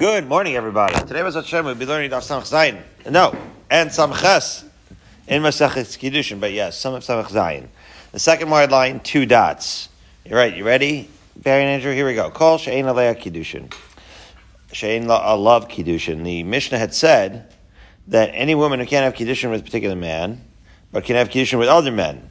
Good morning, everybody. Today was Hashem. We'll be learning Daf Samach Zayin. No, and Samches in Masechet Kiddushin, but yes, some of Samach Zayin. The second word line, two dots. You're right. You ready, Barry and Andrew? Here we go. Call Shein Alea Kiddushin. Shein love Kiddushin. The Mishnah had said that any woman who can't have Kiddushin with a particular man, but can have Kiddushin with other men.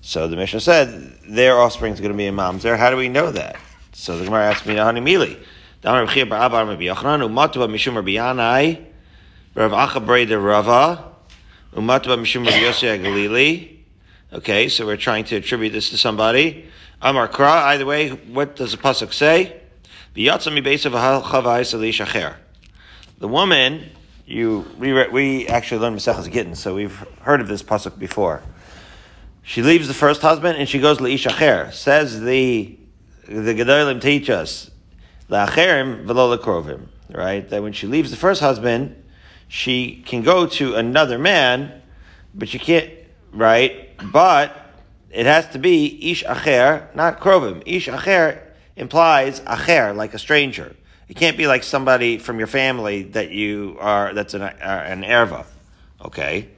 So the Mishnah said their offspring is going to be imams there. How do we know that? So the Gemara asked me, Nahani Rabbi Yochanan, Mishum Yanai, Rav Acha Rava, Mishum Yossi Galili. Okay, so we're trying to attribute this to somebody. Amar Kra, either way, what does the Pasuk say? The woman, you, we, we actually learned Maseches Gittin, so we've heard of this Pasuk before. She leaves the first husband and she goes Leish Acher. Says the, the Gedolim teach us, la'acherim v'lo right? That when she leaves the first husband, she can go to another man, but she can't, right? But it has to be ish acher, not krovim. Ish acher implies acher, like a stranger. It can't be like somebody from your family that you are, that's an, uh, an erva. Okay?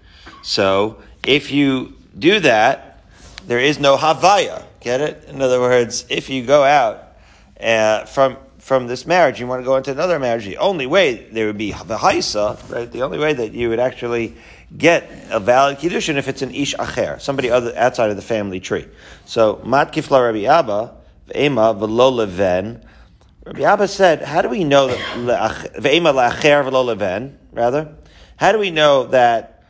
So, if you do that, there is no havaya. Get it? In other words, if you go out uh, from from this marriage, you want to go into another marriage, the only way there would be the haisa, right? The only way that you would actually get a valid kiddushin if it's an ish acher, somebody other outside of the family tree. So mat kifla Rabbi Abba ve'ema v'lo leven. Rabbi Abba said, how do we know that ve'ema la'acher v'lo leven? Rather, how do we know that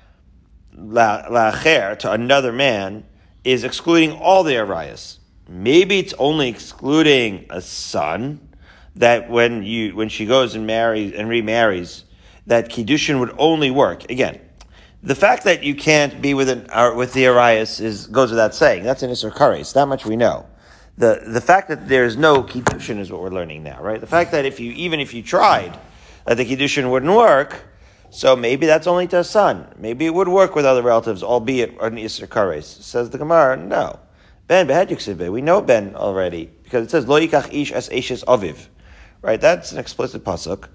la'acher to another man is excluding all the arayas? Maybe it's only excluding a son that when you when she goes and marries and remarries, that kiddushin would only work again. The fact that you can't be with an uh, with the Arias is goes without saying. That's an Isser Kares. That much we know. The the fact that there's no kiddushin is what we're learning now, right? The fact that if you even if you tried, that the kiddushin wouldn't work. So maybe that's only to a son. Maybe it would work with other relatives, albeit an Isser Kares. Says the Gemara, no. Ben behed We know Ben already because it says lo yikach ish es eshes aviv right? That's an explicit pasuk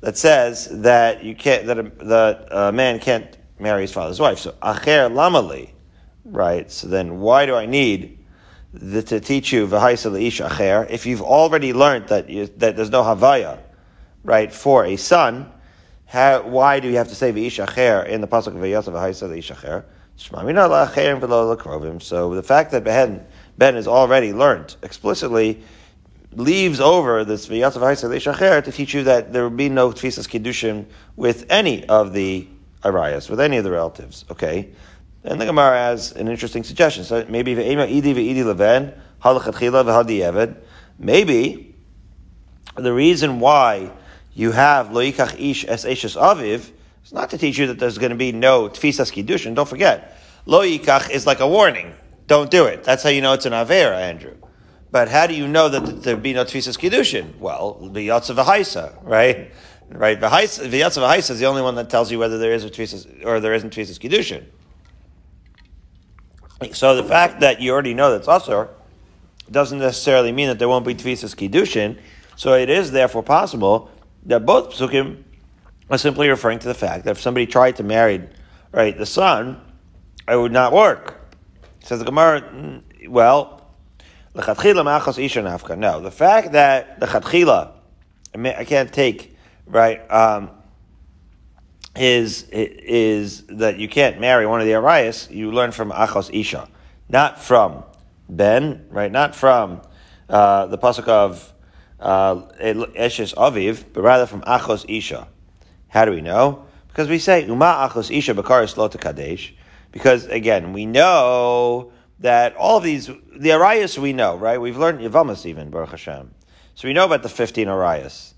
that says that you can't that a, that a man can't marry his father's wife. So acher lamali, right? So then why do I need the, to teach you v'haisa leish acher if you've already learned that you, that there's no havaya, right, for a son? How, why do you have to say v'ish acher in the pasuk of v'yasa v'haisa leish acher? So the fact that Ben, ben is already learned explicitly leaves over this v'yatzav ha'isar to teach you that there will be no tfisas kiddushin with any of the arayas, with any of the relatives. Okay, and the Gemara has an interesting suggestion. So maybe ve'ema idi ve'idi leven v'hadi eved. Maybe the reason why you have loikach ish es eshes aviv is not to teach you that there's going to be no tfisas kiddushin. Don't forget, loikach is like a warning. Don't do it. That's how you know it's an avera, Andrew. But how do you know that there be no tfisas kiddushin? Well, the yatzav v'haisa, right? Right, the yatzav v'haisa is the only one that tells you whether there is a tfisas or there isn't tfisas kiddushin. So the fact that you already know that's asur doesn't necessarily mean that there won't be tfisas kiddushin. So it is therefore possible that both psukim are simply referring to the fact that if somebody tried to marry, right, the son, it would not work. Says the Gemara, mm, mm, well, no, the fact that the chatchila, I can't take right, um, is is that you can't marry one of the arayas. You learn from achos isha, not from ben, right? Not from uh, the pasuk of uh, eshes aviv, but rather from achos isha. How do we know? Because we say uma achos isha bakaris lo kadesh. Because again, we know that all of these, the Arias we know, right? We've learned Yavamas even, Baruch Hashem. So we know about the 15 Arias.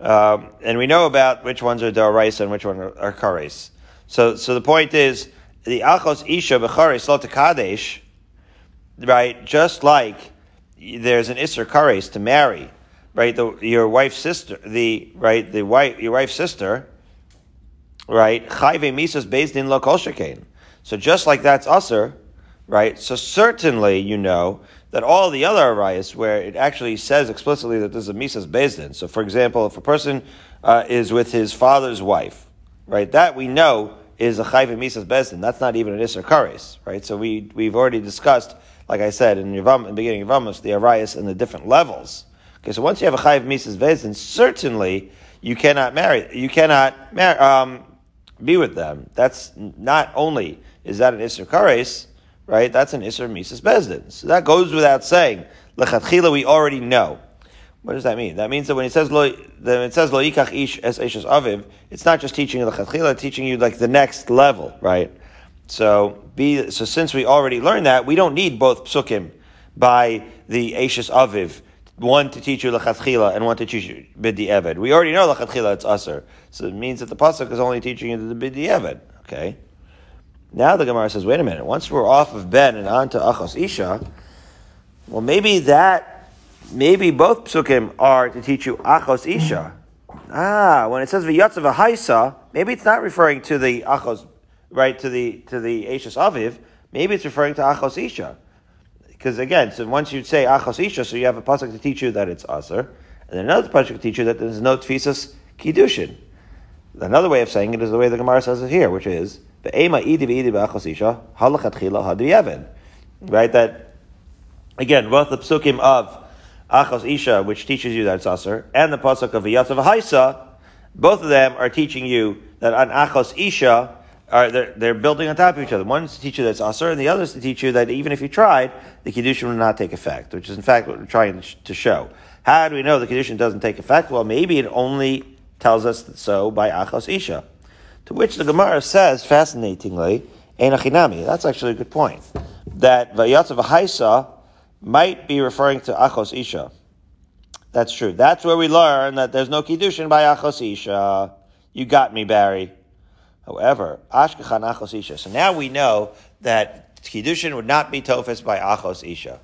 Um, and we know about which ones are Daraisa and which ones are, are Kares. So, so the point is, the Achos Isha Bechares Lot Kadesh, right? Just like there's an Isser Kares to marry, right? The, your wife's sister, the, right? The wife, your wife's sister, right? Chayve Misas based in Lo So just like that's Usser, right? So certainly you know that all the other arayas where it actually says explicitly that this is a misas bezdin. So, for example, if a person uh, is with his father's wife, right, that we know is a chayv misas bezdin. That's not even an isser kares, right? So we we've already discussed, like I said in, Yavam, in the beginning of Amos, the arayas and the different levels. Okay, so once you have a chayv misas bezdin, certainly you cannot marry, you cannot um, be with them. That's not only is that an isser kares right? That's an Isser Mises Bezdin. So that goes without saying. Lechatchila, we already know. What does that mean? That means that when it says lo, it says lo yikach ish es eshes aviv, it's not just teaching you lechatchila, teaching you like the next level, right? So be so since we already learned that, we don't need both psukim by the eshes aviv, one to teach you lechatchila and one to teach you bidi eved. We already know lechatchila it's usher, so it means that the pasuk is only teaching you the bidi eved. Okay. Now the Gemara says, wait a minute, once we're off of Ben and on to Achos Isha, well, maybe that, maybe both psukim are to teach you Achos Isha. Ah, when it says V'yatzav Haisa, maybe it's not referring to the Achos, right, to the, to the Ashes Aviv, maybe it's referring to Achos Isha. Because again, so once you say Achos Isha, so you have a pasuk to teach you that it's Aser, and another pasuk to teach you that there's no Tfisas Kiddushin. Another way of saying it is the way the Gemara says it here, which is, Right, that again, both the psukim of Achos Isha, which teaches you that it's Aser, and the pasuk of V'yatzav Haisa, both of them are teaching you that on Achos Isha, are they're, they're building on top of each other. One is to teach you that it's Aser, and the other is to teach you that even if you tried, the Kiddushin will not take effect, which is in fact what we're trying to show. How do we know the Kiddushin doesn't take effect? Well, maybe it only tells us so by Achos Isha. To which the Gemara says, fascinatingly, Einachinami. That's actually a good point. That Vayatzav Haisa might be referring to Achos Isha. That's true. That's where we learn that there's no Kiddushin by Achos Isha. You got me, Barry. However, Ashkechan Achos Isha. So now we know that Kiddushin would not be Tofis by Achos Isha.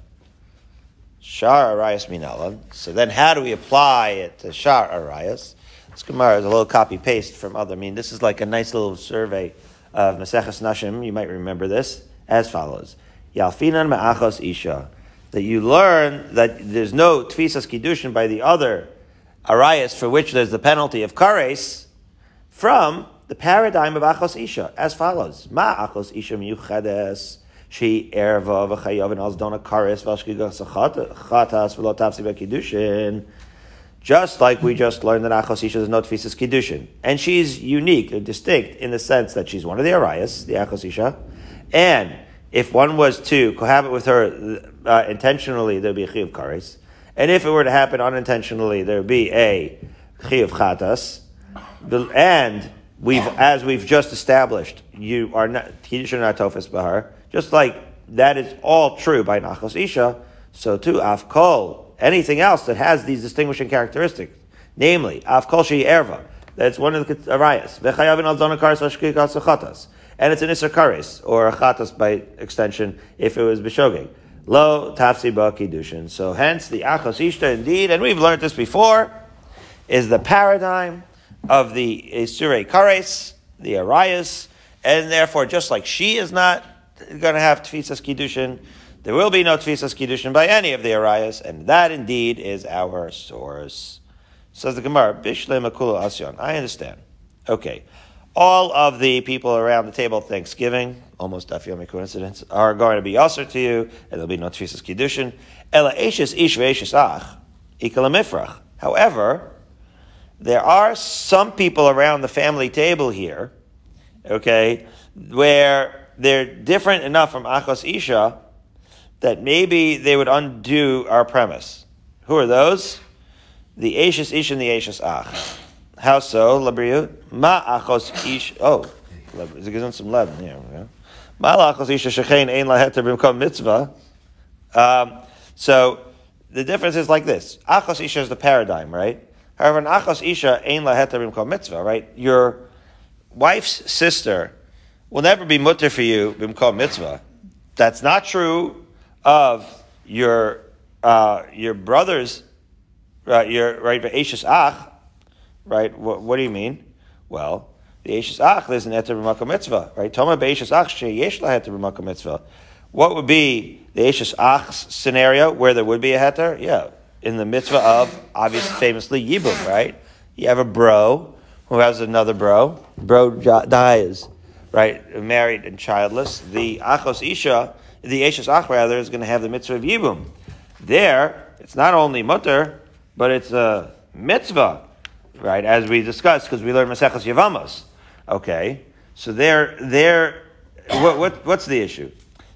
Shar Arias Minalan. So then how do we apply it to Shar Arias? This Gemara is a little copy paste from other. I mean, this is like a nice little survey of Maseches Nashim. You might remember this as follows: Yalfinan ma'achos isha. That you learn that there's no tfisas kiddushin by the other arayas for which there's the penalty of kares from the paradigm of achos isha as follows: Ma achos isha miyuchades she erva v'chayav and azdona kares v'ashkigas chatas v'lo tafsi b'kiddushin just like we just learned that Achos Isha is not Tfisas Kiddushin. And she's unique and distinct in the sense that she's one of the Arias, the Achos Isha. And if one was to cohabit with her uh, intentionally, there'd be a Chiyuv Kares. And if it were to happen unintentionally, there would be a Chiyuv Chatas. And we've, as we've just established, you are not, Kiddushin not Tofes Bahar. Just like that is all true by Nachos Isha, so too, Afkol anything else that has these distinguishing characteristics, namely, Afkol Erva, that's one of the arayas. And it's an Isser Kares, or a Chatas by extension, if it was Bishogeg. Lo Tafsi Ba Kiddushin. So hence the Achos Ishta indeed, and we've learned this before, is the paradigm of the Isure Kares, the Arias, and therefore just like she is not going to have Tfisas Kiddushin, there will be no Tfisas Kiddushin by any of the Arias, and that indeed is our source. Says the Gemara, Bishle Makula Asyon. I understand. Okay. All of the people around the table Thanksgiving, almost a Dafyomi coincidence, are going to be also to you, and there'll be no Tfisas Kiddushin. Ela Eishis Ish Veishis Ach, Ikalamifrach. However, there are some people around the family table here, okay, where they're different enough from Achos Isha that maybe they would undo our premise. Who are those? The Ashes Ish and the Ashes Ach. How so, Labriu? Ma Achos Ish. Oh, is it some leaven? Yeah. Ma Achos Ish Shechein Ein Laheter Bimkom Mitzvah. Um, so the difference is like this. Achos Isha is the paradigm, right? However, an Achos Isha Ein Laheter Bimkom Mitzvah, right? Your wife's sister will never be mutter for you Bimkom Mitzvah. That's not true of your uh, your brothers, uh, your right, Ashes Ach, right? What, what, do you mean? Well, the Ashes Ach there's an Eter Mitzvah, right? Toma Be'Ashes Ach Sheyesh La Eter B'Makom Mitzvah. What would be the Eshes Ach scenario where there would be a heter, yeah, in the mitzvah of obviously famously Yibum, right? You have a bro who has another bro, bro dies, right, married and childless. The Achos Isha, the Eshes Ach rather, is going to have the mitzvah of Yibum. There, it's not only mutter, but it's a mitzvah, right? As we discussed, because we learned Maseches Yevamos. Okay, so there, there, what, what, what's the issue?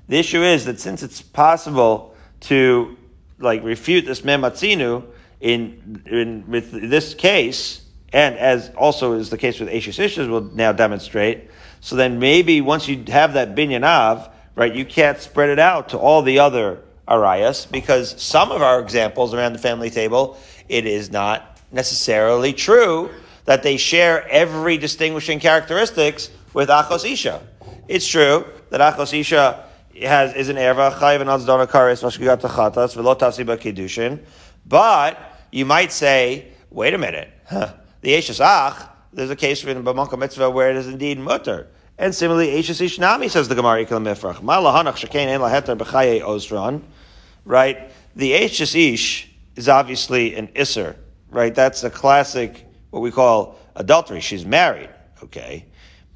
The issue is that since it's possible to like refute this mematzinu in, in with this case, and as also is the case with Ashes Ishas, will now demonstrate. So then maybe once you have that binyan av, right, you can't spread it out to all the other arayas because some of our examples around the family table, it is not necessarily true that they share every distinguishing characteristics with Achos Isha. It's true that Achos Isha has is an erva chayiv and azdona kares mashkigat tachatas v'lo tasiba kedushin. But you might say, wait a minute, huh, the eshes ach. There's a case in b'monka mitzvah where it is indeed mutter. And similarly, eshes ishnami says the Gemara ikal mifrach. Ma lahanach shekein en b'chaye ozron. Right, the eshes ish is obviously an isser. Right, that's a classic what we call adultery. She's married. Okay,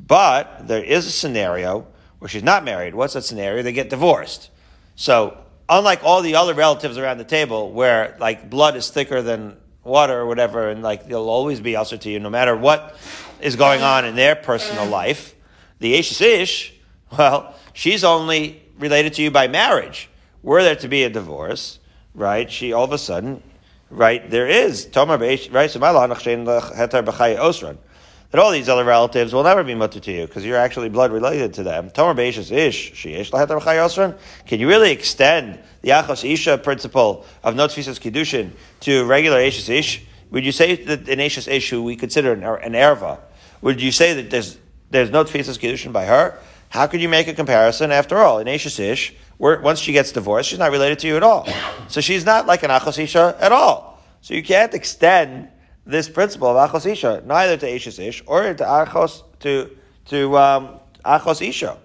but there is a scenario where she's not married. What's that scenario? They get divorced. So, unlike all the other relatives around the table where like blood is thicker than water or whatever, and like they'll always be also to you no matter what is going on in their personal life, the Ish Ish, well, she's only related to you by marriage. Were there to be a divorce, right? She all of a sudden, right, there is. Tomar right? So my osran. that all these other relatives will never be mutter to you because you're actually blood related to them. Tomer Beishas Ish, Sheish Can you really extend the Achos Isha principle of not Tfisas Kiddushin to regular Ishas Ish? Would you say that in Ishas Ish, who we consider an, er, an erva, would you say that there's there's no Tfisas Kiddushin by her? How could you make a comparison? After all, in Ishas Ish, once she gets divorced, she's not related to you at all. So she's not like an Achos Isha at all. So you can't extend this principle of achos isha, neither to Ashes ish or to achos to to um, achos isha.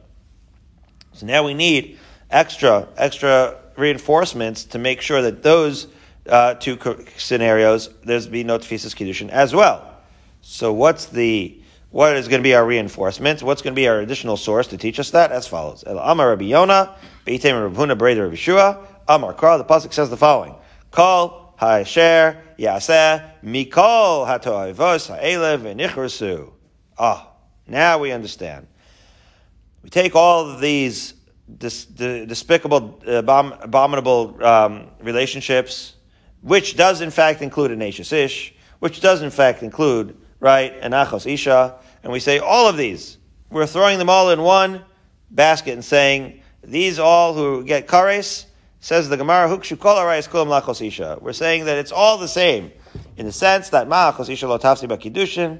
So now we need extra extra reinforcements to make sure that those uh, two scenarios there's be no tefisas kiddushin as well. So what's the what is going to be our reinforcement? What's going to be our additional source to teach us that? As follows: El Amar Rabbi Yona, Beitem Rav Huna, Breder Rabbi Shua, Amar Kar. The pasuk says the following: Call Ha'esher Yaseh Mikol Hatoivos Ha'elev V'nichrasu. Ah, now we understand. We take all of these dis, despicable, abominable um, relationships, which does in fact include an Ish, which does in fact include, right, and Achos Isha, and we say all of these, we're throwing them all in one basket and saying, these all who get kares, Says the Gemara, Hukshu kol kulam lachos isha. We're saying that it's all the same, in the sense that ma'achos isha lo tafsi b'kiddushin,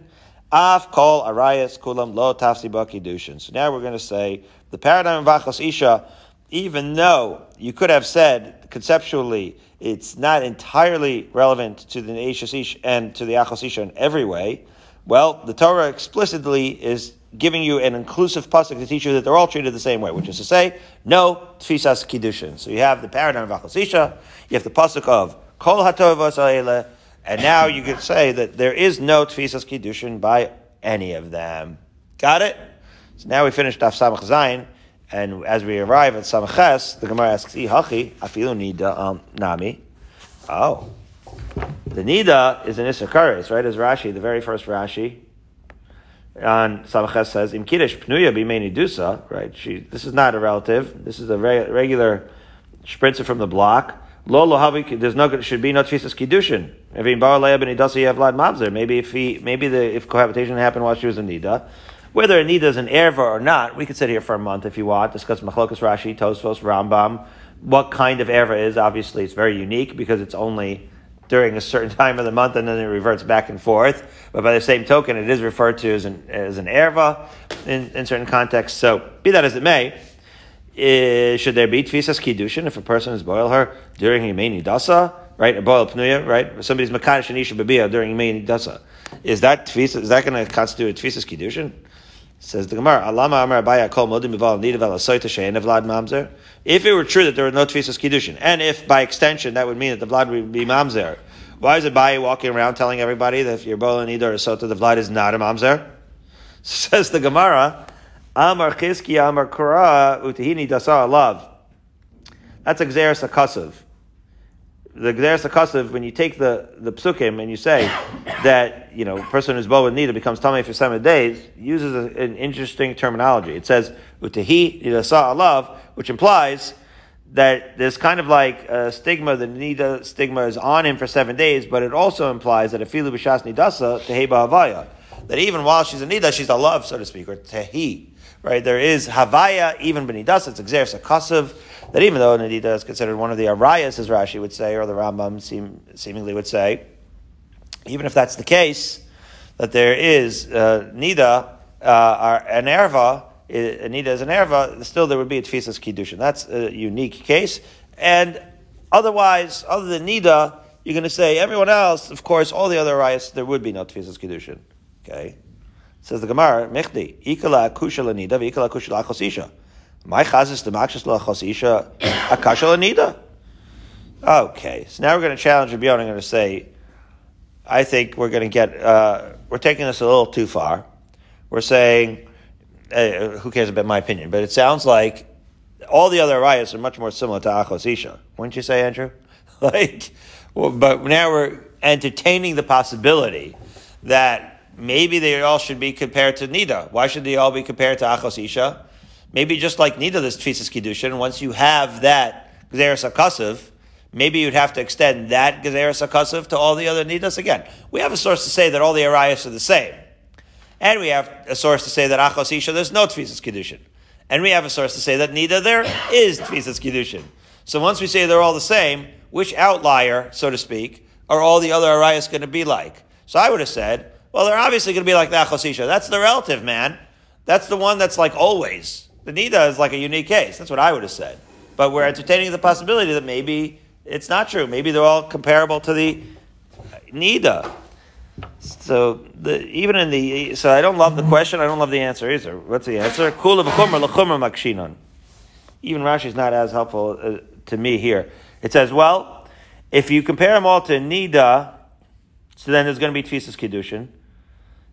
af kol arayis kulam lo tafsi b'kiddushin. So now we're going to say, the paradigm of achos isha, even though you could have said, conceptually, it's not entirely relevant to the Eishas Ish and to the Achos in every way, well, the Torah explicitly is giving you an inclusive pasuk to teach you that they're all treated the same way, which is to say, no tfisas kiddushin. So you have the paradigm of achosisha, you have the pasuk of kol hatov and now you could say that there is no tfisas kiddushin by any of them. Got it? So now we finished off samach zayin, and as we arrive at samach ches, the Gemara asks, hachi afilu nida um, nami. Oh. The nida is an isakaris, right? As Rashi, the very first Rashi, on Samaches says, Im Kiddush Pnuya Dusa, right? She, this is not a relative. This is a re- regular sprinter from the block. Lo lohavi, there's no, should be no tfisas kiddushin. Maybe if he, maybe the, if cohabitation happened while she was in Nida, whether a Nida is an erva or not, we could sit here for a month if you want, discuss Machlokas Rashi, Tosfos, Rambam, what kind of erva is. Obviously, it's very unique because it's only during a certain time of the month, and then it reverts back and forth. But by the same token, it is referred to as an as an erva in, in certain contexts. So, be that as it may, uh, should there be tfisas kiddushin if a person is boil her during yemeni dasa, right? A boil pnuya, right? Somebody's makadosh anisha babia during yemeni dasa. Is that tfisa, is that going to constitute tfisas kiddushin? Says the Gemara, Alama Amar Abaya Kol Modim Bival Nida Valasoita Shein Vlad Mamzer. If it were true that there were no Tfisas Kiddushin, and if by extension that would mean that the Vlad would be Mamzer, why is Abaya walking around telling everybody that if you're Bola Nida or Sota, the Vlad is not a Mamzer? Says the Gemara, Amar Chizki Amar Kura Utahini Dasa Alav. That's a Gzeres Akasav the Gzeres HaKasav, when you take the, the psukim and you say that, you know, a person who's bow with nida becomes tummy for seven days, uses a, an interesting terminology. It says, utahi nidasa alav, which implies that there's kind of like a stigma, the nida stigma is on him for seven days, but it also implies that afilu b'shas nidasa teheba havaya. That even while she's a nida, she's a love, so to speak, or tehi. Right? There is havaya, even b'nidasa, it's a Gzeres HaKasav, that even though Nadita is considered one of the Arayas, as Rashi would say, or the Rambam seem, seemingly would say, even if that's the case, that there is uh, Nida, uh, an Erva, Nida is an Erva, still there would be a Tfisas Kiddushin. That's a unique case. And otherwise, other than Nida, you're going to say everyone else, of course, all the other Arayas, there would be no Tfisas Kiddushin. Okay? Says the Gemara, Mechdi, Ikala Kusha Nida, Ikala Kusha Lachosisha. My chazis the makshas lachosisha akasha lanida. Okay, so now we're going to challenge Rabbi I'm going to say, I think we're going to get, uh, we're taking this a little too far. We're saying, uh, who cares about my opinion? But it sounds like all the other riots are much more similar to Achosisha. Wouldn't you say, Andrew? like, well, but now we're entertaining the possibility that maybe they all should be compared to Nida. Why should they all be compared to Achosisha? Maybe just like Nida, this Tfisas Kiddushin, once you have that Gzeres HaKasav, maybe you'd have to extend that Gzeres HaKasav to all the other Nidas again. We have a source to say that all the Arias are the same. And we have a source to say that Achos Isha, there's no Tfisas Kiddushin. And we have a source to say that Nida, there is Tfisas Kiddushin. So once we say they're all the same, which outlier, so to speak, are all the other Arayas going to be like? So I would have said, well, they're obviously going to be like the Achos Isha. That's the relative, man. That's the one that's like always. The Nida is like a unique case. That's what I would have said. But we're entertaining the possibility that maybe it's not true. Maybe they're all comparable to the Nida. So the, even in the so I don't love the question. I don't love the answer either. What's the answer? Kula v'chumra l'chumra makshinon. Even Rashi is not as helpful uh, to me here. It says, well, if you compare them all to Nida, so then there's going to be Tfisas Kiddushin.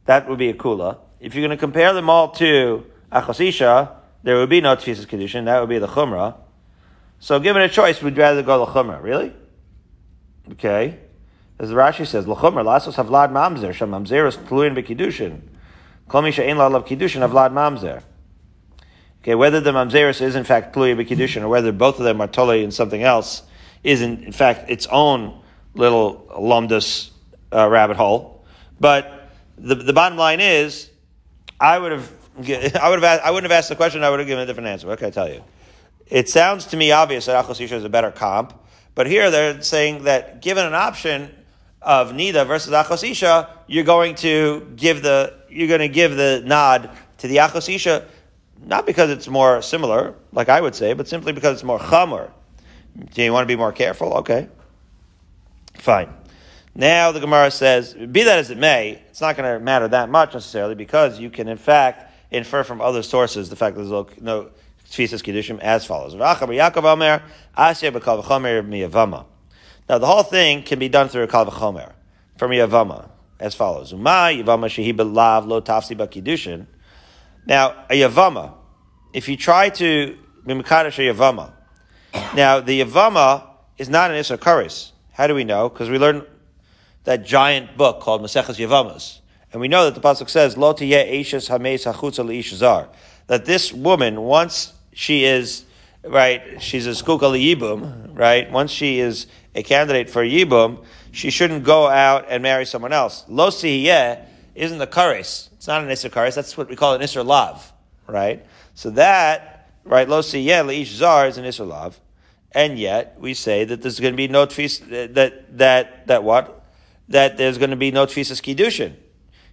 That would be a Kula. If you're going to compare them all to Achosisha, there would be no tefisas kedushin. That would be the chumrah. So, given a choice, we'd rather go l'chumrah. Really? Okay. As the Rashi says, l'chumrah lasos havlad mamzer sham mamzer is tluin b'kedushin. Kol mi she'en la'lav kedushin havlad mamzer. Okay, whether the mamzeris is in fact tluy b'kedushin or whether both of them are totally in something else is in, in fact its own little lumdus uh, rabbit hole. But the, the bottom line is, I would have I would have asked, I wouldn't have asked the question. I would have given a different answer. What can I tell you? It sounds to me obvious that Achos is a better comp, but here they're saying that given an option of Nida versus Achos you're going to give the you're going to give the nod to the Achos not because it's more similar, like I would say, but simply because it's more chamor. Do you want to be more careful? Okay, fine. Now the Gemara says, be that as it may, it's not going to matter that much necessarily because you can in fact infer from other sources the fact that there's no tfisas kedushin as follows. Now the whole thing can be done through a kal v'chomer from yavama as follows. Now a yavama, if you try to mimkadash a yavama, now the yavama is not an isser. How do we know? Because we learned that giant book called Maseches Yavamas. And we know that the pasuk says, "Lo eshes hameis hachutza zar," that this woman, once she is right, she's a skuka yibum, right? Once she is a candidate for yibum, she shouldn't go out and marry someone else. Lo isn't the kares. It's not an isser kares. That's what we call an isser lav, right? So that right, lo leish zar is an isser lav, and yet we say that there's going to be no tfis that that that what that there's going to be no tfisas kiddushin.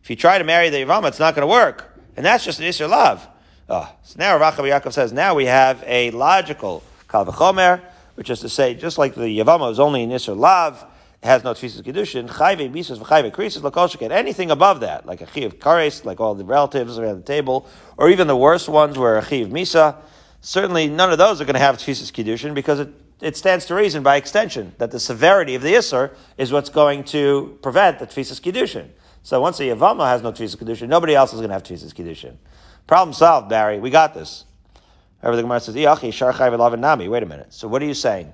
If you try to marry the Yavama, it's not going to work. And that's just an Isser love. Oh, so now Rav Yaakov says, now we have a logical Kal V'chomer, which is to say, just like the Yavama is only an Isser Lav, has no tefisas kedushin. Chayve misos v'chayve krisis lakolshiket. Anything above that, like a chiv kares, like all the relatives around the table, or even the worst ones where a chiv misa. Certainly, none of those are going to have tefisas kedushin because it, it stands to reason by extension that the severity of the isser is what's going to prevent the tefisas kedushin. So once a yavama has no tefisas kedushin, nobody else is going to have tefisas kedushin. Problem solved, Barry. We got this. However, the Gemara says, nami. Wait a minute. So what are you saying?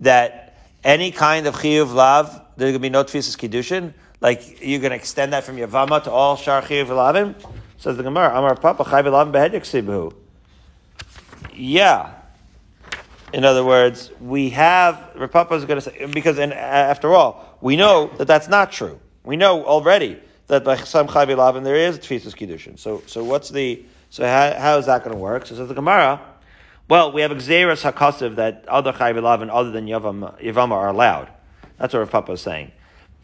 That any kind of chiyuv lav, there's going to be no tefisas kiddushin? Like, you're going to extend that from Yavama to all shar chiyuv lavim? Says the Gemara, Amar Papa chayv lavim behedek Yeah. In other words, we have, Rav Papa is going to say, because in, after all, we know that that's not true. We know already that by Chasam Chayv Lavin there is a Tfisas Kiddushin. So, so what's the, so how, how is that going to work? So says the Gemara, well, we have Gzeres HaKasiv that other Chayv Lavin other than Yavam, Yavama are allowed. That's what Rav Papa is saying.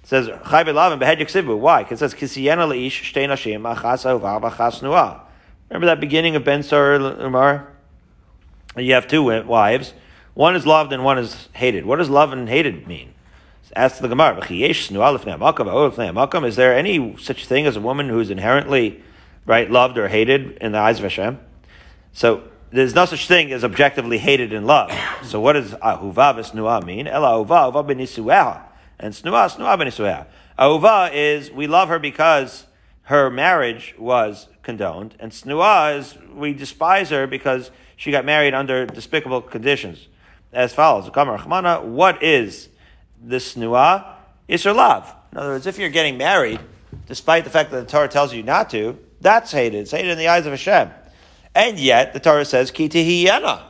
It says Chayv Lavin Behed Yaksibu. Why? Because it says Kisiyena Leish Shtei Nashim Achas Ahuvav Achas Nuah. Remember that beginning of Ben Sar Umar? You have two wives. One is loved and one is hated. What does love and hated mean? Ask the Gemara, is there any such thing as a woman who is inherently right loved or hated in the eyes of Hashem? So there's no such thing as objectively hated and loved. So what does ahuva v'snua mean? Ela ahuva, ahuva b'nisueha. And snua, snua b'nisueha. Ahuva is, we love her because her marriage was condoned. And snua is, we despise her because she got married under despicable conditions. As follows, what is the snua, Isser Lav. In other words, if you're getting married, despite the fact that the Torah tells you not to, that's hated. It's hated in the eyes of Hashem. And yet, the Torah says, Ki tehiyena.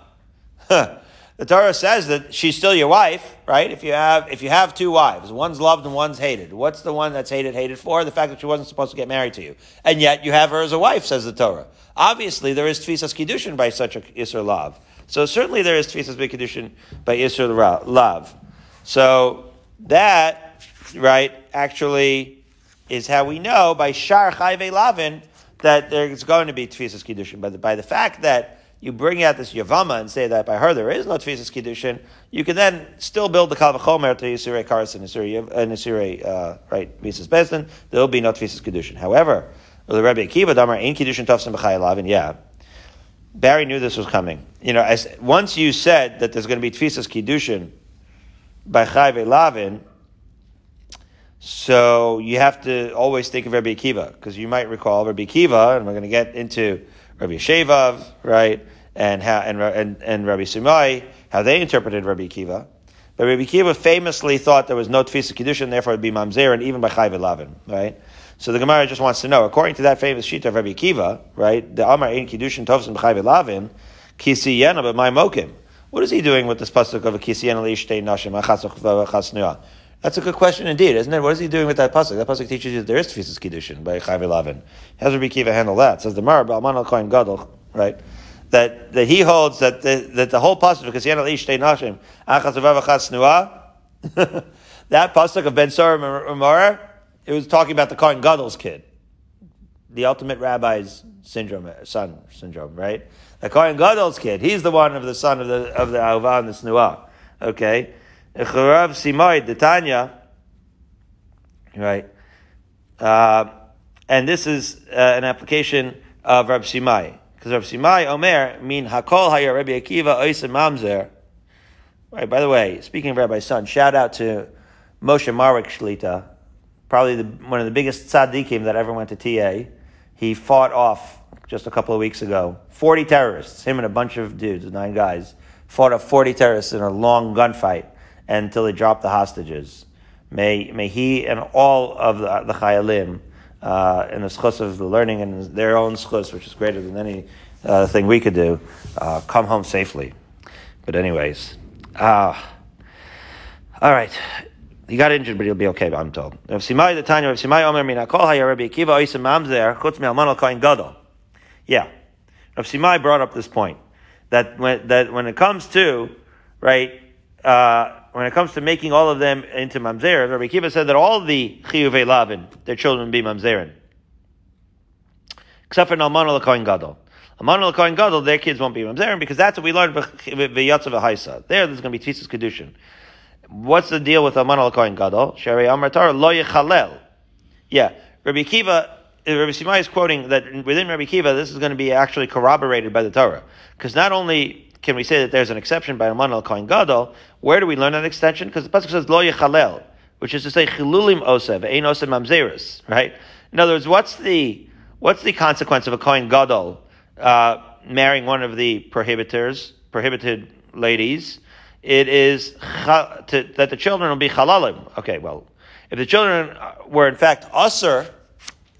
the Torah says that she's still your wife, right? If you have if you have two wives, one's loved and one's hated. What's the one that's hated hated for? The fact that she wasn't supposed to get married to you, and yet you have her as a wife, says the Torah. Obviously, there is tfisas kiddushin by such a isur lav. So certainly there is tfisas kiddushin by isur lav. So that, right, actually is how we know by Shar Chayve Lavin that there's going to be Tfisas Kiddushin. But by the fact that you bring out this Yavama and say that by her there is no Tfisas Kiddushin, you can then still build the Kalvachomer to Yisirei Karas and Yisirei, uh, right, Mises Bezdin. There will be no Tfisas Kiddushin. However, the Rebbe Akiva Damar Ein Kiddushin Tofsim B'chai Lavin, yeah. Barry knew this was coming. You know, as, once you said that there's going to be Tfisas Kiddushin, by Chayve Lavin, so you have to always think of Rabbi Akiva, because you might recall Rabbi Akiva, and we're going to get into Rabbi Shevav, right, and how, and, and, and Rabbi Simai, how they interpreted Rabbi Akiva. But Rabbi Akiva famously thought there was no Tfisa Kedushin, therefore it would be Mamzer, and even by Chayve Lavin, right? So the Gemara just wants to know, according to that famous sheet of Rabbi Akiva, right, the Amar Ein Kedushin Tovsim Chayve Lavin, Kisi Yena, but my Mokim. What is he doing with this pasuk of a kisiyan shtei nashim achas That's a good question indeed, isn't it? What is he doing with that pasuk? That pasuk teaches you that there is tefisas kiddushin by Chayv Lavin. How does Kiva handle that? Says the Mar Balman al Kohen Gadol, right? That that he holds that the, that the whole pasuk of kisiyan shtei nashim achas achas That pasuk of Ben Sar Umar, it was talking about the Kohen Gadol's kid, the ultimate rabbi's syndrome, son syndrome, right? The Kohen Gadol's kid. He's the one of the son of the of the Ahava and the Snua. Okay, Charav Simoid, the Tanna, right? Uh, and this is uh, an application of Rab Simai. Because Rab Simai Omer mean Hakol Haya Rabbi Akiva Oisa Mamzer. Right, by the way, speaking of Rabbi Son, shout out to Moshe Marek Shlita, probably the, one of the biggest tzaddikim that ever went to TA. He fought off just a couple of weeks ago. 40 terrorists, him and a bunch of dudes, nine guys, fought off 40 terrorists in a long gunfight until they dropped the hostages. May, may he and all of the, the Chayalim, uh, in the schus of the learning and their own schus, which is greater than any uh, thing we could do, uh, come home safely. But anyways, uh, all right. He got injured, but he'll be okay, I'm told. Simai, the Tanna, Omer, Mina Kol Haya Rabbi Akiva Gadol. Yeah. Rav Simai brought up this point that when, that when it comes to, right, uh, when it comes to making all of them into mamzer, Rabbi Kiva said that all the chiyuvei lavin, their children be mamzerin. Except for Nalman al Gadol. Alman al Gadol, their kids won't be mamzerin because that's what we learned v'yatzav v'haisa. There, there's going to be tfisas kedushin. What's the deal with Alman al Gadol? Shari Torah lo yechalel. Yeah, Rabbi Kiva, Rabbi Simai is quoting that within Rabbi Kiva, this is going to be actually corroborated by the Torah. Because not only can we say that there's an exception by Alman al Kohen Gadol, where do we learn that extension? Because the pasuk says lo yechalel, which is to say chilulim osev, ein osev mamzeris, right? In other words, what's the what's the consequence of a Kohen Gadol uh, marrying one of the prohibitors, prohibited ladies? It is to, that the children will be Chalalim. Okay, well, if the children were in fact usher,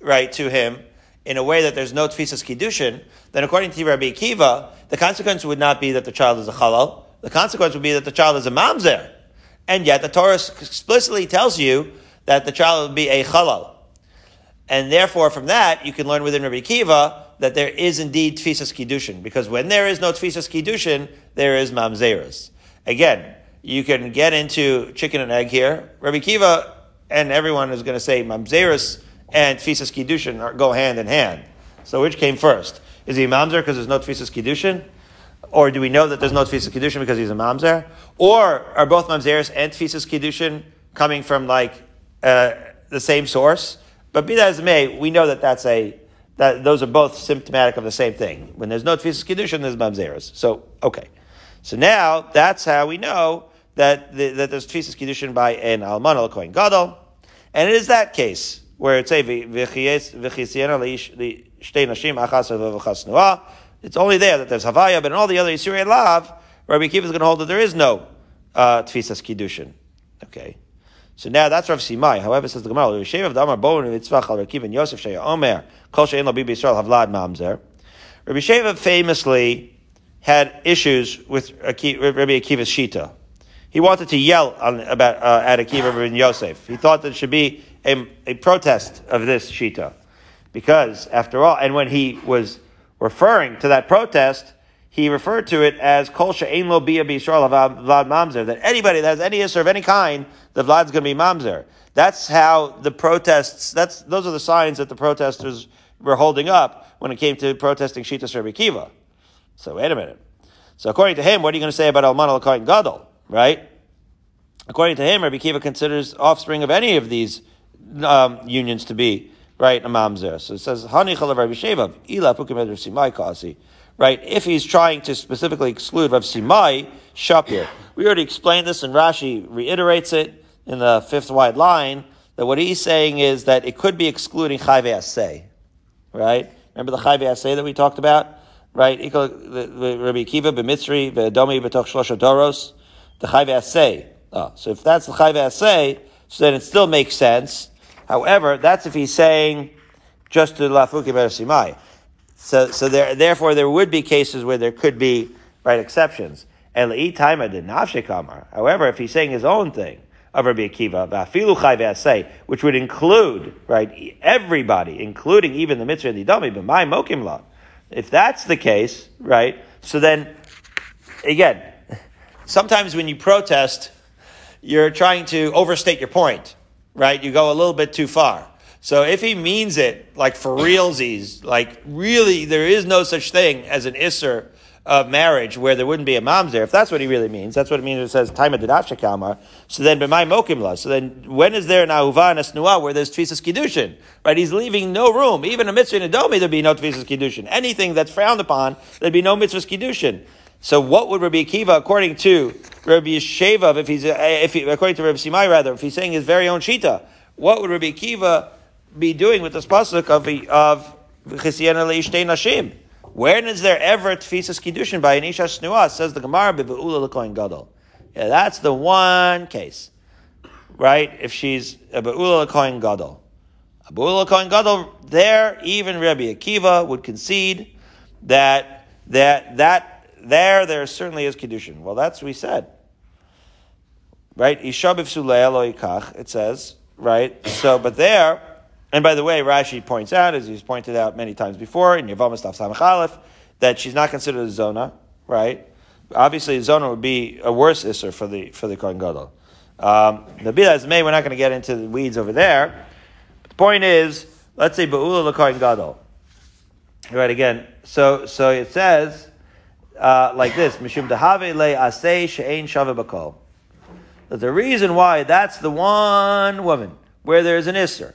right, to him in a way that there's no tfisas kiddushin, then according to Rabbi Akiva, the consequence would not be that the child is a halal. The consequence would be that the child is a mamzer. And yet the Torah explicitly tells you that the child would be a halal. And therefore, from that, you can learn within Rabbi Kiva that there is indeed tfisas kiddushin, because when there is no tfisas kiddushin, there is mamzeras. Again, you can get into chicken and egg here. Rabbi Kiva and everyone is going to say mamzeras and tfisas kiddushin go hand in hand. So which came first? Is he mamzer because there's no tfisas kiddushin? Or do we know that there's no tfisas kiddushin because he's a mamzer? Or are both mamzeras and tfisas kiddushin coming from like uh, the same source? But be that as it may, we know that that's a that those are both symptomatic of the same thing. When there's no tefisas kiddushin, there's mamzeres. So okay, so now that's how we know that the, that there's tefisas kiddushin by an alman al kohen gadol, and it is that case where it's a it's only there that there's havaya, but in all the other Yisrael lav, Rabbi Kiva is going to hold that there is no uh, tefisas kiddushin. Okay. So now that's Rav Simai. However, says the Gemara, Sheva of Damar Bon Mitzvah Chal Rakiv and Yosef Shaya Omer Kol Shein Lo Bibi Yisrael Havlad Mamzer. Rabbi Sheva famously had issues with Rabbi Akiva's Shita. He wanted to yell on, about uh, at Akiva ben Yosef. He thought that it should be a, a protest of this Shita. Because, after all, and when he was referring to that protest, he referred to it as kol she'ein lo bia vlad mamzer. That anybody that has any issue of any kind, the vlad's going to be mamzer. That's how the protests. That's those are the signs that the protesters were holding up when it came to protesting Shita Rabbi Kiva. So wait a minute. So according to him, what are you going to say about Alman al Gadol? Right? According to him, Rabbi Kiva considers offspring of any of these um, unions to be right a mamzer. So it says Hani Rabbi Sheva Ila Pukim Simai Kasi right? If he's trying to specifically exclude Rav Simai, Shapir. We already explained this, and Rashi reiterates it in the fifth wide line, that what he's saying is that it could be excluding Chayve Asay, right? Remember the Chayve Asay that we talked about? Right? Rabbi Kiva, B'mitzri, V'edomi, B'toch Shlosha Doros, the Chayve Asay. Oh, so if that's the Chayve Asay, so then it still makes sense. However, that's if he's saying just to Lafuki Simai. So, so there, therefore, there would be cases where there could be right exceptions. However, if he's saying his own thing of Rabbi Akiva, which would include right everybody, including even the mitzvah and the dami, but my mokim law. If that's the case, right? So then, again, sometimes when you protest, you're trying to overstate your point, right? You go a little bit too far. So if he means it like for realsies, like really there is no such thing as an isser of marriage where there wouldn't be a mamzer, if that's what he really means, that's what it means it says time of the kamar. So then b'may mokimla. So then when is there an ahuva and a snua where there's tfisas kiddushin? Right? He's leaving no room. Even a mitzvah in a domi, there'd be no tfisas kiddushin. Anything that's frowned upon, there'd be no mitzvahs kiddushin. So what would Rabbi Akiva, according to Rabbi Yesheva, if he's, eh, if he, according to Rabbi Simai rather, if he's saying his very own shita, what would Rabbi Akiva be doing with this pasuk of of nashim? When is there ever tfisas kiddushin by an isha snua? Says the Gemara bebeula lekoin gadol. Yeah, that's the one case, right? If she's a beula lekoin gadol, a beula lekoin gadol, there even Rabbi Akiva would concede that that that there there certainly is kiddushin. Well, that's what we said, right? Isha b'vsulei It says right. So, but there and by the way, Rashi points out, as he's pointed out many times before in Yavama Stav that she's not considered a zona, right? Obviously, a zona would be a worse isser for the for the Kohen Gadol. Um, Bila May, we're not going to get into the weeds over there. But the point is, let's say Ba'ula Kohen Gadol. Right again. So so it says uh, like this: Mishum dehave le asay she'ein shave bakol. that the reason why that's the one woman where there's an Isser,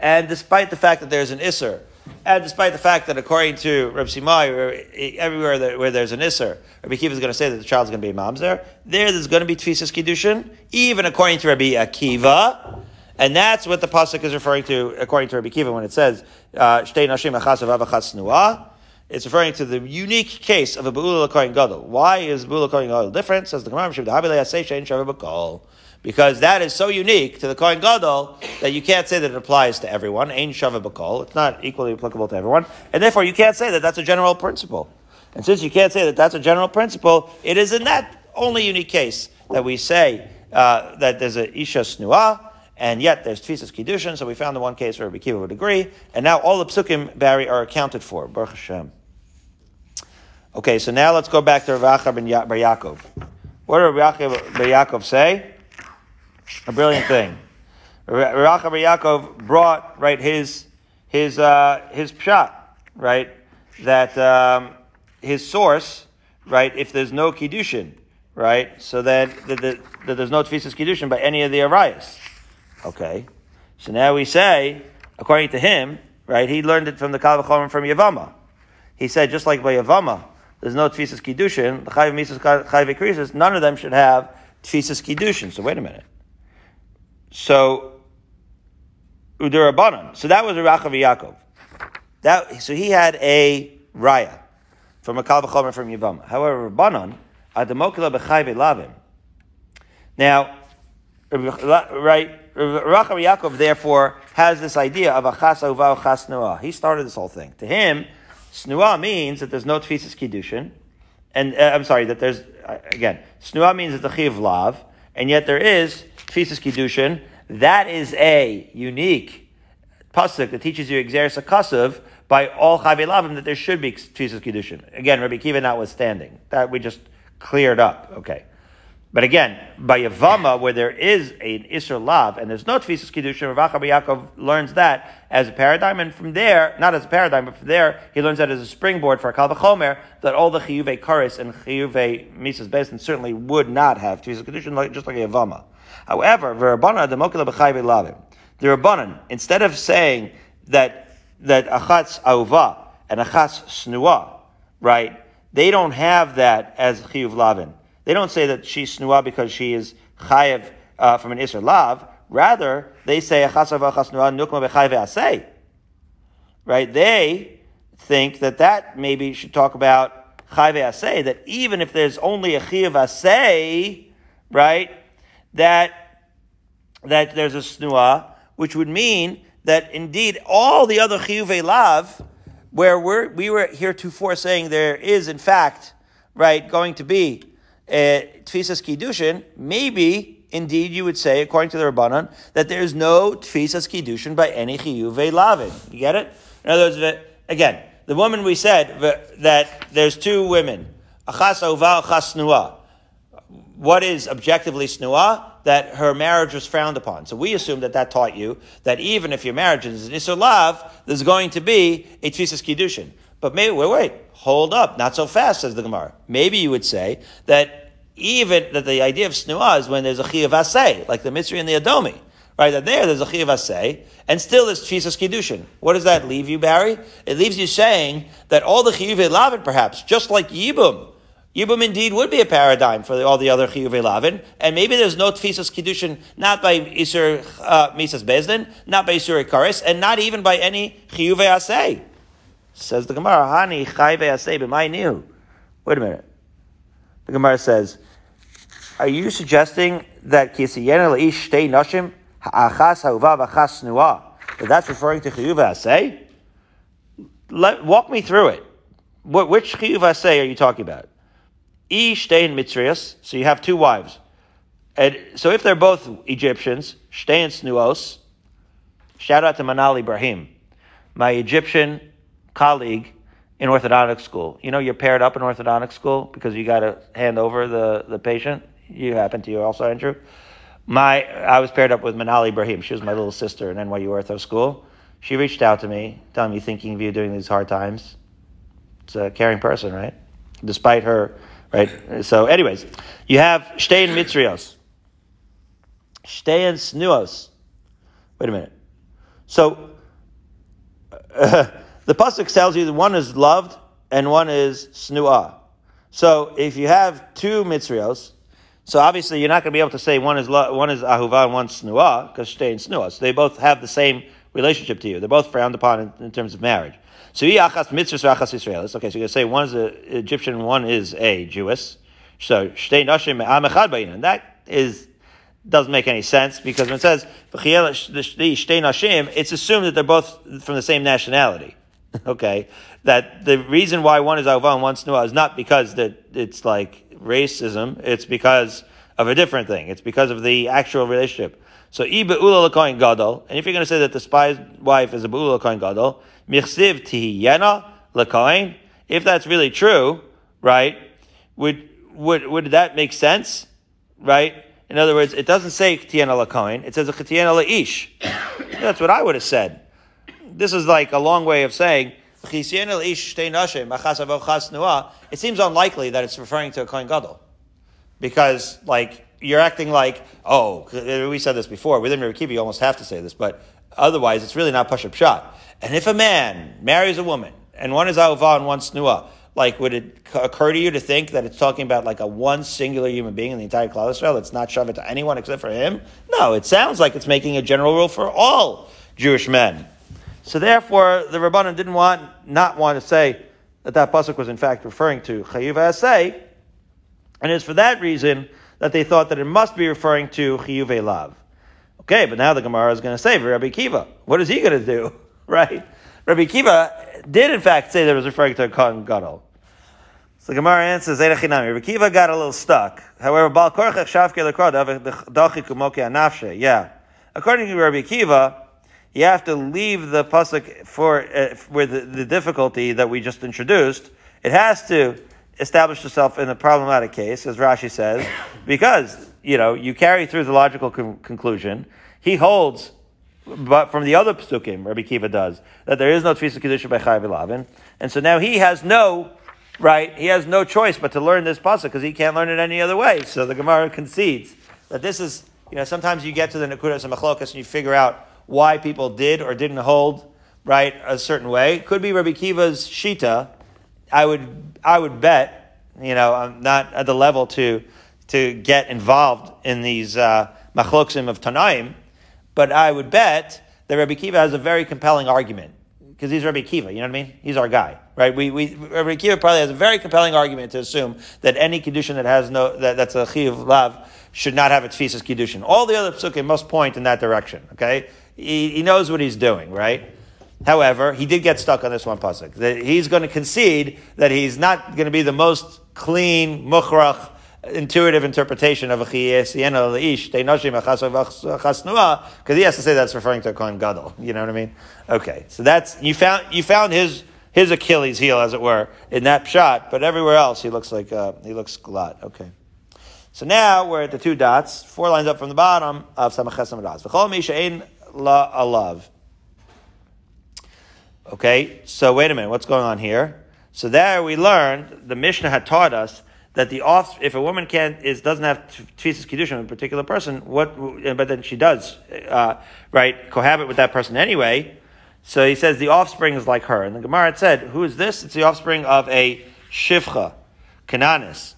and despite the fact that there's an Isser, and despite the fact that according to Reb Simai, everywhere that, where there's an Isser, Rabbi Akiva is going to say that the child's going to be mamzer, there there's going to be Tfisas Kiddushin, even according to Rabbi Akiva, and that's what the pasuk is referring to, according to Rabbi Akiva, when it says uh, "Shtei nashim achas avachas nuah." It's referring to the unique case of a beula kohen gadol. Why is beula kohen gadol different? Says the Gemara, because that is so unique to the kohen gadol that you can't say that it applies to everyone. Ain shava bakol. It's not equally applicable to everyone, and therefore you can't say that that's a general principle. And since you can't say that that's a general principle, it is in that only unique case that we say uh, that there's a isha snua and yet there's tfisas kiddushin. So we found the one case where Rabbi Kiva would agree, and now all the psukim Barry are accounted for. Baruch Hashem. Okay, so now let's go back to Rav ben ya- Bar Yaakov. What did Rav Bar Yaakov say? A brilliant thing. Rav Bar Yaakov brought right his his uh, his pshat right that um, his source right if there's no kiddushin right so that, that, that, that there's no tfisas kiddushin by any of the arayas. Okay. So now we say, according to him, right, he learned it from the Kalvachomer from Yavama. He said, just like by Yavama, there's no Tfisas Kiddushin, the Chayv Misas Chayv Krisis, none of them should have Tfisas Kiddushin. So wait a minute. So, Udurabanan. So that was a Rachav Yaakov. That, so he had a Raya from a Kalvachomer from Yavama. However, Rabbanon, Adamokila B'chayv Lavim. Now, right, Rachel Yaakov therefore has this idea of a chas uva chas. He started this whole thing. To him, snua means that there's no tfisas kiddushin, and uh, I'm sorry that there's uh, again snua means it's a chiv lav, and yet there is tfisas kiddushin. That is a unique pasuk that teaches you exeris akasav by all chayve lavim that there should be tfisas kiddushin. Again, Rabbi Kiva notwithstanding that we just cleared up. Okay. But again, by Yavama, where there is an Isser Lav, and there's no Tfisas Kiddushin, Rav Yaakov learns that as a paradigm, and from there, not as a paradigm, but from there, he learns that as a springboard for a Kalvachomer, that all the Chiyuve Karis and Chiyuve Misas Besin certainly would not have Tfisas Kiddushin, just like a Yavama. However, Verabana, the Mokila B'chayve Lavim, the Rabbanan, instead of saying that, that Achatz Auva and Achatz Snua, right, they don't have that as Chiyuv Lavin. They don't say that she's snua because she is chayev uh, from an isra lav. Rather, they say Right? They think that that maybe should talk about chayve asay. That even if there's only a chiyav asay, right? That that there's a snua, which would mean that indeed all the other chiyuve lav, where we're, we were heretofore saying there is in fact right going to be Uh, tfisas kiddushin, maybe indeed you would say, according to the Rabbanan, that there is no tfisas kiddushin by any chiyuve lavin. You get it? In other words, again, the woman we said that there's two women, achas ova, achas. What is objectively snua? That her marriage was frowned upon. So we assume that that taught you that even if your marriage is an isur lav, there's going to be a tfisas kiddushin. But maybe, wait, wait, hold up, not so fast, says the Gemara. Maybe you would say that even, that the idea of snua is when there's a chi asay, like the Mitzri and the Adomi. Right, that there, there's a chi asay, and still there's tfisas kiddushin. What does that leave you, Barry? It leaves you saying that all the chiyuve lavin, perhaps, just like yibum, Yibum indeed would be a paradigm for all the other chiyuve lavin, and maybe there's no tfisas kiddushin, not by isur uh, misas bezdin, not by isur and not even by any chiyuve asay. Says the Gemara, Hani chayve asay b'may nihu. Wait a minute. The Gemara says, Are you suggesting that kisiyena leish shtei nashim ha'achas ha'uva v'achas that's referring to chiyuv say? Let, walk me through it. What, which chiyuv say are you talking about? Ish shtein so you have two wives. And so if they're both Egyptians, shtein snuos, shout out to Manali Ibrahim, my Egyptian colleague in orthodontic school. You know, you're paired up in orthodontic school because you got to hand over the, the patient. You happen to you also, Andrew. My, I was paired up with Manali Ibrahim. She was my little sister in NYU Ortho School. She reached out to me, telling me, thinking of you during these hard times. It's a caring person, right? Despite her, right? So, anyways, you have Shtein Mitzrios. Shtein snuos. Wait a minute. So uh, the pasuk tells you that one is loved and one is snua. So if you have two mitzrios, so obviously you're not going to be able to say one is lo- one is ahuva and one's snua because shtei and snua. So they both have the same relationship to you. They're both frowned upon in, in terms of marriage. So achas mitzvahs achas Israelis. Okay, so you're going to say one is an Egyptian, one is a Jewess. So shtei nashim echad and that is doesn't make any sense because when it says shtei nashim, it's assumed that they're both from the same nationality. okay, that the reason why one is ahuva and one's snua is not because that it's like racism, it's because of a different thing. It's because of the actual relationship. So, i be'ula l'koin gadol, and if you're going to say that the spy's wife is a be'ula l'koin gadol, michsiv tihiyena l'koin, if that's really true, right, would, would, would that make sense? Right? In other words, it doesn't say ktiyena l'koin, it says a ktiyena la'ish. That's what I would have said. This is like a long way of saying, it seems unlikely that it's referring to a Kohen Gadol. Because, like, you're acting like, oh, we said this before, within Rabbi you almost have to say this, but otherwise it's really not push-up shot. And if a man marries a woman, and one is Ahuva and one Snua, like, would it occur to you to think that it's talking about like a one singular human being in the entire Klal Israel? It's not Shavit to anyone except for him? No, it sounds like it's making a general rule for all Jewish men. So therefore, the Rabbanan didn't want, not want to say that that pasuk was in fact referring to Chayuv Asay, and it's for that reason that they thought that it must be referring to Chiyuv Lav. Okay, but now the Gemara is going to say, Rabbi Kiva, what is he going to do? Right? Rabbi Kiva did in fact say that it was referring to a Kohen Gadol. So the Gemara answers, Rabbi Kiva got a little stuck. However, Bal Korchach Shavke Yeah. According to Rabbi Kiva, you have to leave the pasuk for uh, with the, the, difficulty that we just introduced. It has to establish itself in a problematic case, as Rashi says, because you know you carry through the logical con- conclusion. He holds, but from the other pasukim, Rabbi Kiva does that there is no tefisa kedusha by Elavin, and so now he has no right. He has no choice but to learn this pasuk because he can't learn it any other way. So the Gemara concedes that this is you know sometimes you get to the nekudas and machlokas and you figure out why people did or didn't hold right a certain way. Could be Rabbi Kiva's shita. I would I would bet you know I'm not at the level to to get involved in these uh, machloksim of Tanaim, but I would bet that Rabbi Kiva has a very compelling argument because he's Rabbi Kiva. You know what I mean? He's our guy, right? We, we Rabbi Kiva probably has a very compelling argument to assume that any condition that has no that, that's a chiv lav should not have its tefisas kiddushin. All the other psukim must point in that direction. Okay, he, he knows what he's doing, right? However, he did get stuck on this one pasuk. That he's going to concede that he's not going to be the most clean, mukhrach, intuitive interpretation of a because he has to say that's referring to a kohen gadol. You know what I mean? Okay, so that's you found you found his his Achilles heel, as it were, in that shot. But everywhere else, he looks like uh, he looks glad. Okay. So now we're at the two dots, four lines up from the bottom of Samachas Amadas. La alav. Okay, so wait a minute, what's going on here? So there we learned, the Mishnah had taught us that the off, if a woman can't, is, doesn't have tefisas kiddushin, with a particular person, what, but then she does, uh, right, cohabit with that person anyway. So he says the offspring is like her. And the Gemara had said, who is this? It's the offspring of a shivcha, Cananis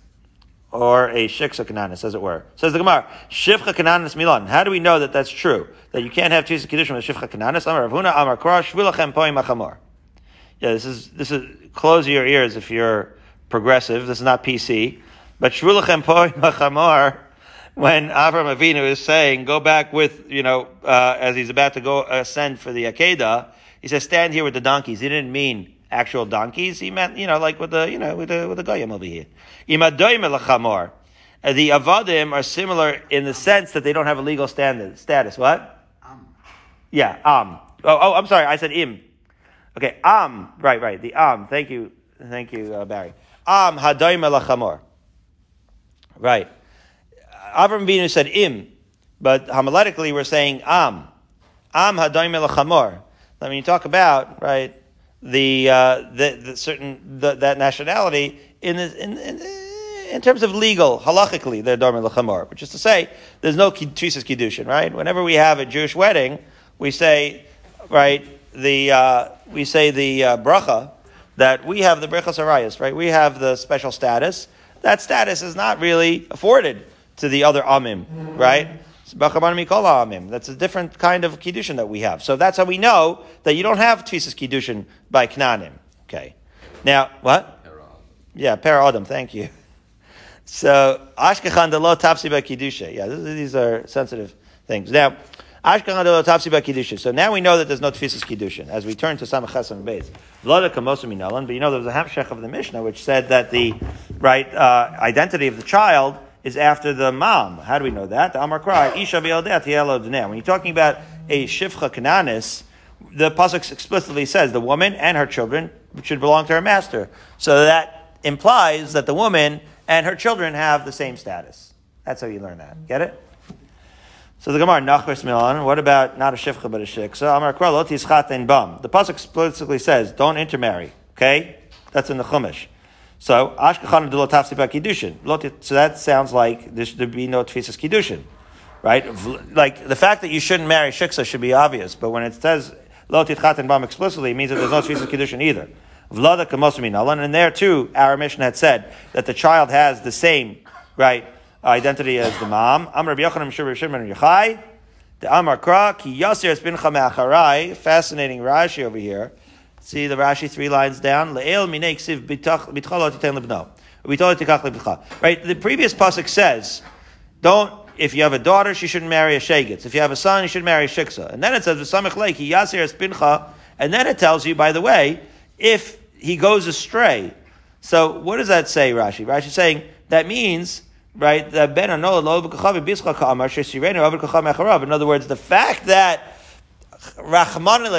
or a shiksa kananis, as it were. Says the Gemara, shivcha kananis milan. How do we know that that's true? That you can't have tisa kiddushin with shivcha kananis? Amar Ravuna, Amar Korah, shvilachem poim achamor. Yeah, this is, this is, close your ears if you're progressive. This is not PC. But shvilachem poim achamor, when Avram Avinu is saying, go back with, you know, uh, as he's about to go ascend for the Akedah, he says, stand here with the donkeys. He didn't mean actual donkeys. He meant, you know, like with the, you know, with the, with the goyim over here. Imadoim uh, The avadim are similar in the sense that they don't have a legal standard, status. What? Um. Yeah, am. Oh, oh, I'm sorry. I said im. Okay, am. Right, right. The am. Thank you. Thank you, uh, Barry. Am hadoim lachamor. Right. Avram Binu said im, but homiletically we're saying am. Am hadoim lachamor. I mean, you talk about, right, the, uh, the, the certain, the, that nationality in in, in, in terms of legal, halachically, they're dormer lechamor, which is to say, there's no tvisas kiddushin, right? Whenever we have a Jewish wedding, we say, right, the uh, we say the uh, bracha that we have the brachas arayas, right? We have the special status. That status is not really afforded to the other amim, right? That's a different kind of kiddushin that we have. So that's how we know that you don't have tvisas kiddushin by knanim. Okay. Now what? Yeah, para adam. Thank you. So ashkechan de lo tapsi by kiddusha. Yeah, these are sensitive things. Now. Ashkechan de lo tapsi by kiddusha. So now we know that there's no tefisas kiddushin. As we turn to Samach and Beis, Vlada kamosu minalan. But you know there was a hamshech of the Mishnah which said that the right uh, identity of the child is after the mom. How do we know that? The Amar Krai, Isha When you're talking about a Shifcha Kananis, the Pasuk explicitly says the woman and her children should belong to her master. So that implies that the woman and her children have the same status. That's how you learn that. Get it? So the Gemara, Nachris Milan, what about not a Shifcha but a Shiksa? Amar Lotis Bam. The Pasuk explicitly says, don't intermarry. Okay? That's in the Chumash. So ashkachan de lotafsi kiddushin. So that sounds like there should be no tfisas kiddushin, right? Like the fact that you shouldn't marry shiksa should be obvious, but when it says lo titchaten bam explicitly, it means that there's no tfisas kiddushin either. Vlada kamosumin and there too, our Mishnah had said that the child has the same right identity as the mom. Amr Yochanan Shur Shimon Yechai. The Amar Kra ki Yasir bin Fascinating Rashi over here. See the Rashi three lines down. Right? The previous pasuk says, don't, if you have a daughter, she shouldn't marry a shegitz. If you have a son, you should marry a shiksa. And then it says, yasir espincha. And then it tells you, by the way, if he goes astray. So what does that say, Rashi? Rashi is saying, that means, right, that ben In other words, the fact that Rahman al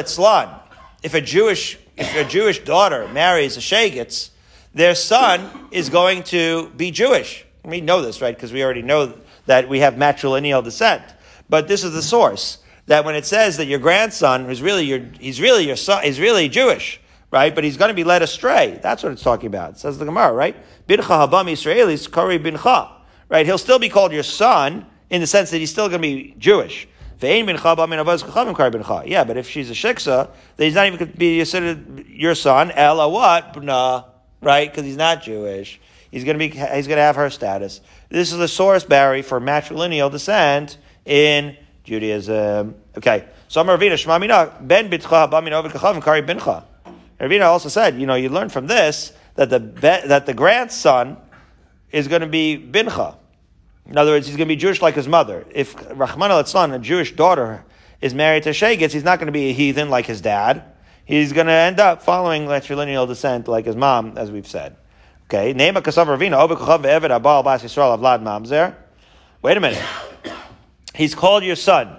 if a Jewish if a Jewish daughter marries a Shagitz, their son is going to be Jewish. We know this, right? Because we already know that we have matrilineal descent. But this is the source that when it says that your grandson is really your, he's really your son, he's really Jewish, right? But he's going to be led astray. That's what it's talking about. It says the Gemara, right? Bincha habam Israelis kari bincha, right? He'll still be called your son in the sense that he's still going to be Jewish. Yeah, but if she's a shiksa, then he's not even going to be considered your son. Ella what? Right? Because he's not Jewish. He's going to be. He's going to have her status. This is the source, Barry, for matrilineal descent in Judaism. Okay. So I'm Ravina Shmamina Ben Bitcha Bamin Ovid Kari Bincha. Ravina also said, you know, you learn from this that the that the grandson is going to be Bincha. In other words, he's going to be Jewish like his mother. If Rahman al a Jewish daughter, is married to Shegitz, he's not going to be a heathen like his dad. He's going to end up following matrilineal descent like his mom, as we've said. Okay, Nema Kasav Ravina. Wait a minute. He's called your son.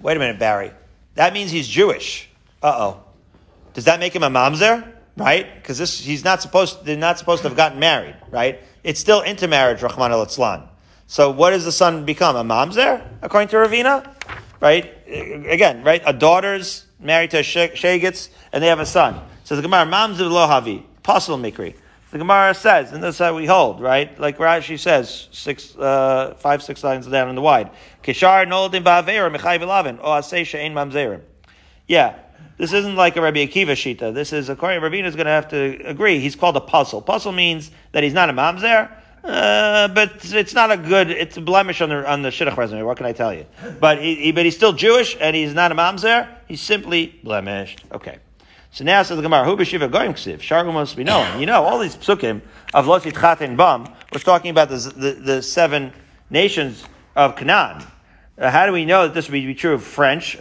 Wait a minute, Barry. That means he's Jewish. Uh oh. Does that make him a mamzer? Right? Because this he's not supposed they're not supposed to have gotten married, right? It's still intermarriage, Rahman al so what does the son become? A mamzer, according to Ravina? Right? Again, right? A daughter's married to a shegitz, and they have a son. So the Gemara, mamzer lo havi, possible mikri. The Gemara says, and this is how we hold, right? Like Rashi says, six, uh, five, six lines down in the wide. Kishar noldim ba'averim mechay v'lavin, o asay she'ein mamzerim. Yeah, this isn't like a Rabbi Akiva shita. This is, according to Ravina, is going to have to agree. He's called a puzzle. Puzzle means that he's not a mamzer, uh, but it's not a good. It's a blemish on the on the shidduch resume. What can I tell you? But he, he, but he's still Jewish and he's not a mamzer. He's simply blemished. Okay. So now says the Gemara, "Hu b'shiva goyim ksiv sharu must be known." You know, all these psukim of Lot Yitchatin Bam was talking about the, the, the seven nations of Canaan. Uh, how do we know that this would be true of French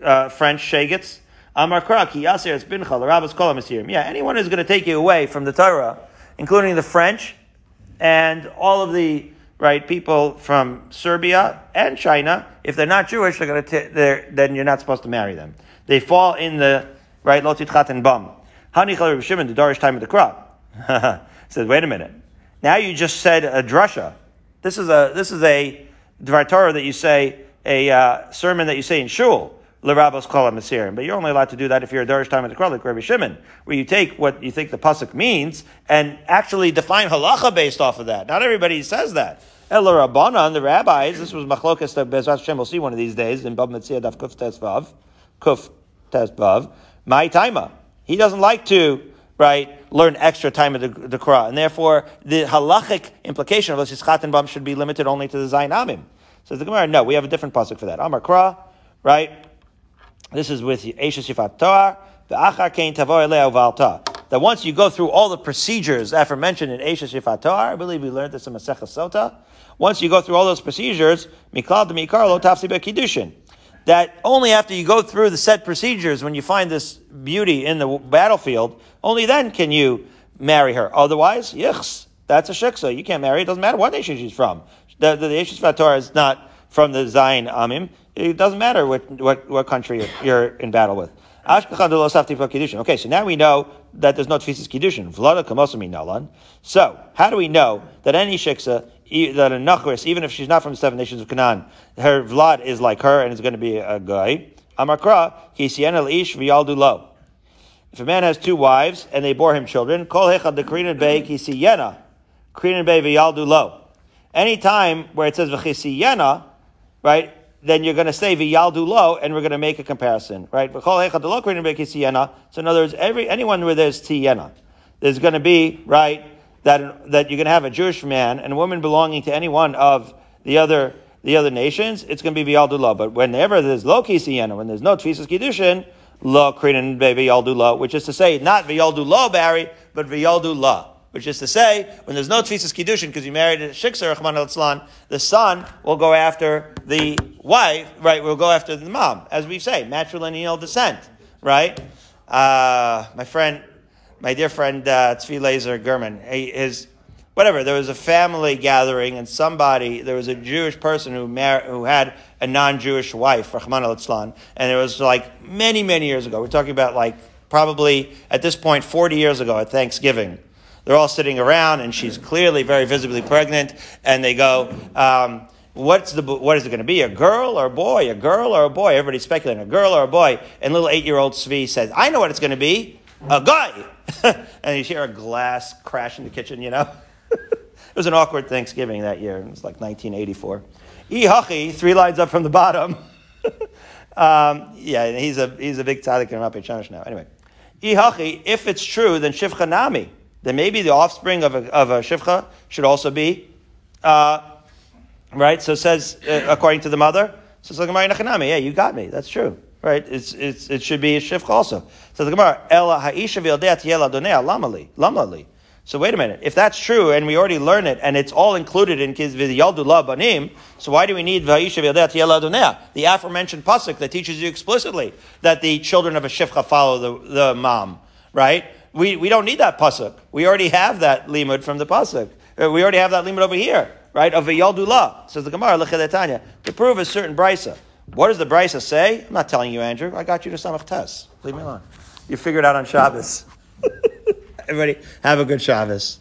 uh, French shagets? Amar Kraki Yasir Es Bincha Rabbis Kolam Yeah, anyone who's going to take you away from the Torah, including the French and all of the right people from Serbia and China, if they're not Jewish, they're going to they're, then you're not supposed to marry them. They fall in the right lotit and bum. Hani Chal Shimon the Darish time of the crop. said, wait a minute. Now you just said a drasha. This is a this is a dvar Torah that you say a uh, sermon that you say in shul. L'rabos kol masirim. But you're only allowed to do that if you're a Darish time at the like Rabbi Shimon, where you take what you think the pasuk means and actually define halacha based off of that. Not everybody says that. El Rabbanan, the rabbis, this was machlokas that Bezrat will see one of these days in Bava Metzia Daf Kuf Tesvav, Kuf Tesvav, my taima. He doesn't like to, right, learn extra time of the, the Quran. And therefore, the halachic implication of Lashis and Bam should be limited only to the Zayin Amim. Says the Gemara, no, we have a different pasuk for that. Amar Kra, right? This is with Eishes Yifat Toar, the Achar Kain Tavo Elea. That once you go through all the procedures aforementioned in Eishes Yifat Toar, I believe we learned this in Masechah Sota, once you go through all those procedures, Miklal de Mikarlo Tafsi Kiddushin that only after you go through the set procedures, when you find this beauty in the battlefield, only then can you marry her. Otherwise, yichs, that's a shiksa. You can't marry. It doesn't matter what nation she's from. The, the, the Yeshus Vator is not from the Zayin Amim. It doesn't matter what, what, what country you're in battle with. Okay, so now we know that there's no tefisas kiddushin. Vlada. So, how do we know that any shiksa that a nachris, even if she's not from the seven nations of Canaan, her vlad is like her and is going to be a guy. Amakra, kisiena ish v'yaldu lo. If a man has two wives and they bore him children, kol hechad the krinan bay kisiyena, krinan bay v'yaldu lo. Any time where it says v'chisiyena, right, then you're going to say v'yaldu lo, and we're going to make a comparison, right? Lo kisiyena. So in other words, every anyone where there's tiyena, there's going to be right that, that you're going to have a Jewish man and a woman belonging to any one of the other, the other nations, it's going to be V'yaldullah. But whenever there's lo kisiyana, when there's no Tfisas Kiddushin, lo krinan V'yaldullah, which is to say, not V'yaldullah, Barry, but V'yaldullah. Which is to say, when there's no Tfisas Kiddushin, because you married a Shiksa, Rahman al the son will go after the wife, right, will go after the mom, as we say, matrilineal descent, right? Uh, my friend, my dear friend uh, Tzvi Laser German, his whatever. There was a family gathering, and somebody there was a Jewish person who mar- who had a non-Jewish wife, Rahman al and it was like many many years ago. We're talking about like probably at this point forty years ago at Thanksgiving. They're all sitting around, and she's clearly very visibly pregnant, and they go. Um, what's the what is it going to be? A girl or a boy? A girl or a boy? Everybody's speculating. A girl or a boy? And little eight-year-old Tzvi says, "I know what it's going to be. A guy." and you hear a glass crash in the kitchen, you know? it was an awkward Thanksgiving that year. It was like 1984. Ihachi, three lines up from the bottom. um, yeah, he's a, he's a big tzaddik in Rabbi Chanish now. Anyway. Ihachi, if it's true, then Shivcha Nami. Then maybe the offspring of a, of a Shivcha should also be, uh, right? So says, uh, according to the mother, So says, yeah, you got me. That's true right? It's, it's, it should be a shifch also. So the Gemara, Ela ha'isha lamali, lamali. So wait a minute. If that's true, and we already learned it, and it's all included in Kiz Yaldullah Banim, so why do we need Va'isha V'yadet The aforementioned pasuk that teaches you explicitly that the children of a shifcha follow the, the mom, right? We, we don't need that pasuk. We already have that limud from the pasuk. Uh, we already have that limud over here, right? Of V'yaldullah. Says the Gemara, Tanya, to prove a certain brisa. What does the Brisa say? I'm not telling you, Andrew. I got you to Samach Tes. Leave me alone. You figure it out on Shabbos. Everybody, have a good Shabbos.